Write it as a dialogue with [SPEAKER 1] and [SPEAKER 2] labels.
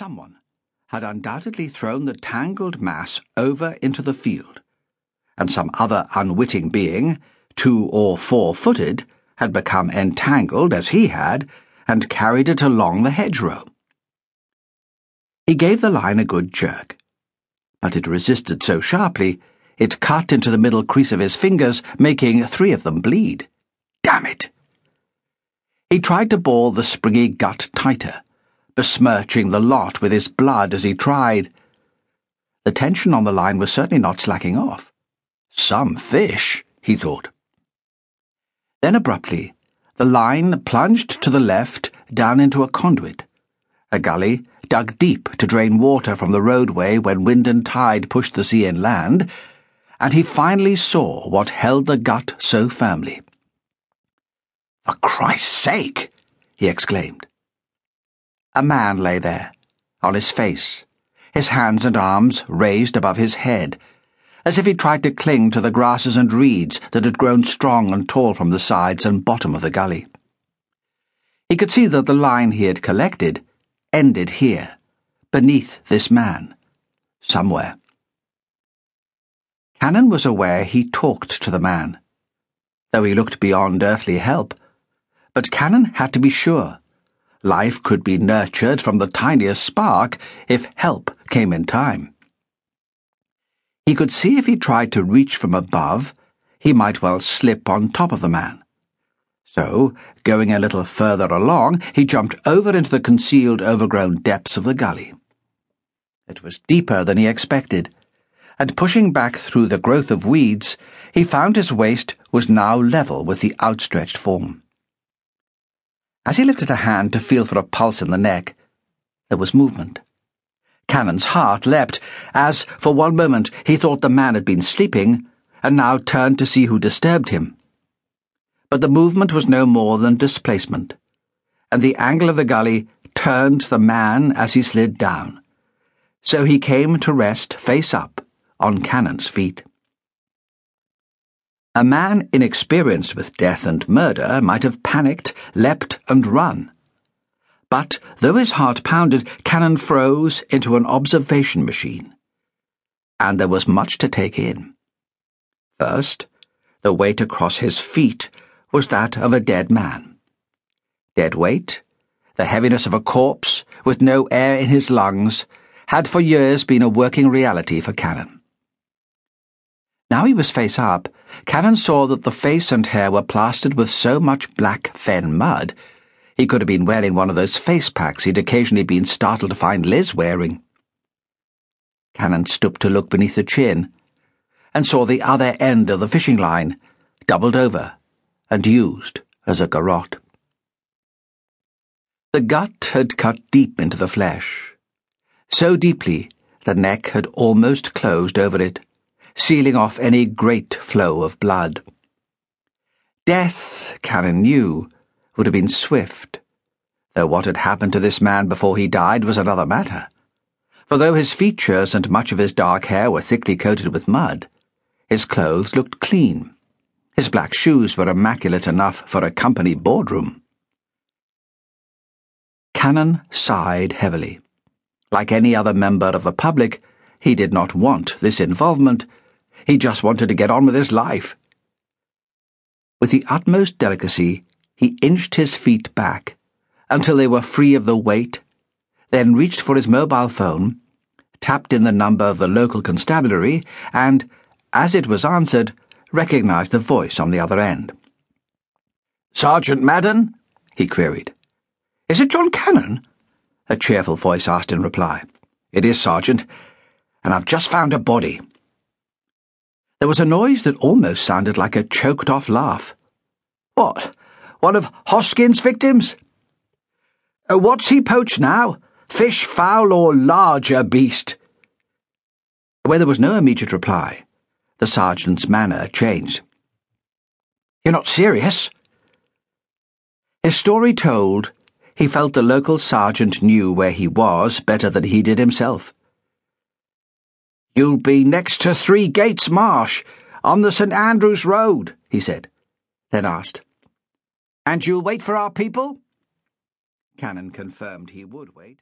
[SPEAKER 1] Someone had undoubtedly thrown the tangled mass over into the field, and some other unwitting being, two or four footed, had become entangled as he had and carried it along the hedgerow. He gave the line a good jerk, but it resisted so sharply it cut into the middle crease of his fingers, making three of them bleed. Damn it! He tried to ball the springy gut tighter besmirching the lot with his blood as he tried. The tension on the line was certainly not slacking off. Some fish, he thought. Then abruptly, the line plunged to the left down into a conduit, a gully dug deep to drain water from the roadway when wind and tide pushed the sea inland, and he finally saw what held the gut so firmly. For Christ's sake! he exclaimed. A man lay there, on his face, his hands and arms raised above his head, as if he tried to cling to the grasses and reeds that had grown strong and tall from the sides and bottom of the gully. He could see that the line he had collected ended here, beneath this man, somewhere. Cannon was aware he talked to the man, though he looked beyond earthly help. But Cannon had to be sure Life could be nurtured from the tiniest spark if help came in time. He could see if he tried to reach from above, he might well slip on top of the man. So, going a little further along, he jumped over into the concealed, overgrown depths of the gully. It was deeper than he expected, and pushing back through the growth of weeds, he found his waist was now level with the outstretched form. As he lifted a hand to feel for a pulse in the neck, there was movement. Cannon's heart leapt as, for one moment, he thought the man had been sleeping and now turned to see who disturbed him. But the movement was no more than displacement, and the angle of the gully turned the man as he slid down. So he came to rest face up on Cannon's feet. A man inexperienced with death and murder might have panicked, leapt, and run. But though his heart pounded, Cannon froze into an observation machine. And there was much to take in. First, the weight across his feet was that of a dead man. Dead weight, the heaviness of a corpse with no air in his lungs, had for years been a working reality for Cannon. Now he was face up, Cannon saw that the face and hair were plastered with so much black fen mud, he could have been wearing one of those face packs he'd occasionally been startled to find Liz wearing. Cannon stooped to look beneath the chin, and saw the other end of the fishing line, doubled over and used as a garrote. The gut had cut deep into the flesh, so deeply the neck had almost closed over it sealing off any great flow of blood. Death, Cannon knew, would have been swift, though what had happened to this man before he died was another matter. For though his features and much of his dark hair were thickly coated with mud, his clothes looked clean. His black shoes were immaculate enough for a company boardroom. Cannon sighed heavily. Like any other member of the public, he did not want this involvement he just wanted to get on with his life. With the utmost delicacy, he inched his feet back until they were free of the weight, then reached for his mobile phone, tapped in the number of the local constabulary, and, as it was answered, recognized the voice on the other end.
[SPEAKER 2] Sergeant Madden? he queried.
[SPEAKER 1] Is it John Cannon?
[SPEAKER 2] A cheerful voice asked in reply. It is, Sergeant, and I've just found a body.
[SPEAKER 1] There was a noise that almost sounded like a choked off laugh.
[SPEAKER 2] What? One of Hoskins' victims? Uh, what's he poached now? Fish, fowl, or larger beast?
[SPEAKER 1] Where there was no immediate reply, the sergeant's manner changed.
[SPEAKER 2] You're not serious?
[SPEAKER 1] His story told, he felt the local sergeant knew where he was better than he did himself.
[SPEAKER 2] You'll be next to Three Gates Marsh, on the St. Andrews Road, he said, then asked, And you'll wait for our people?
[SPEAKER 1] Cannon confirmed he would wait.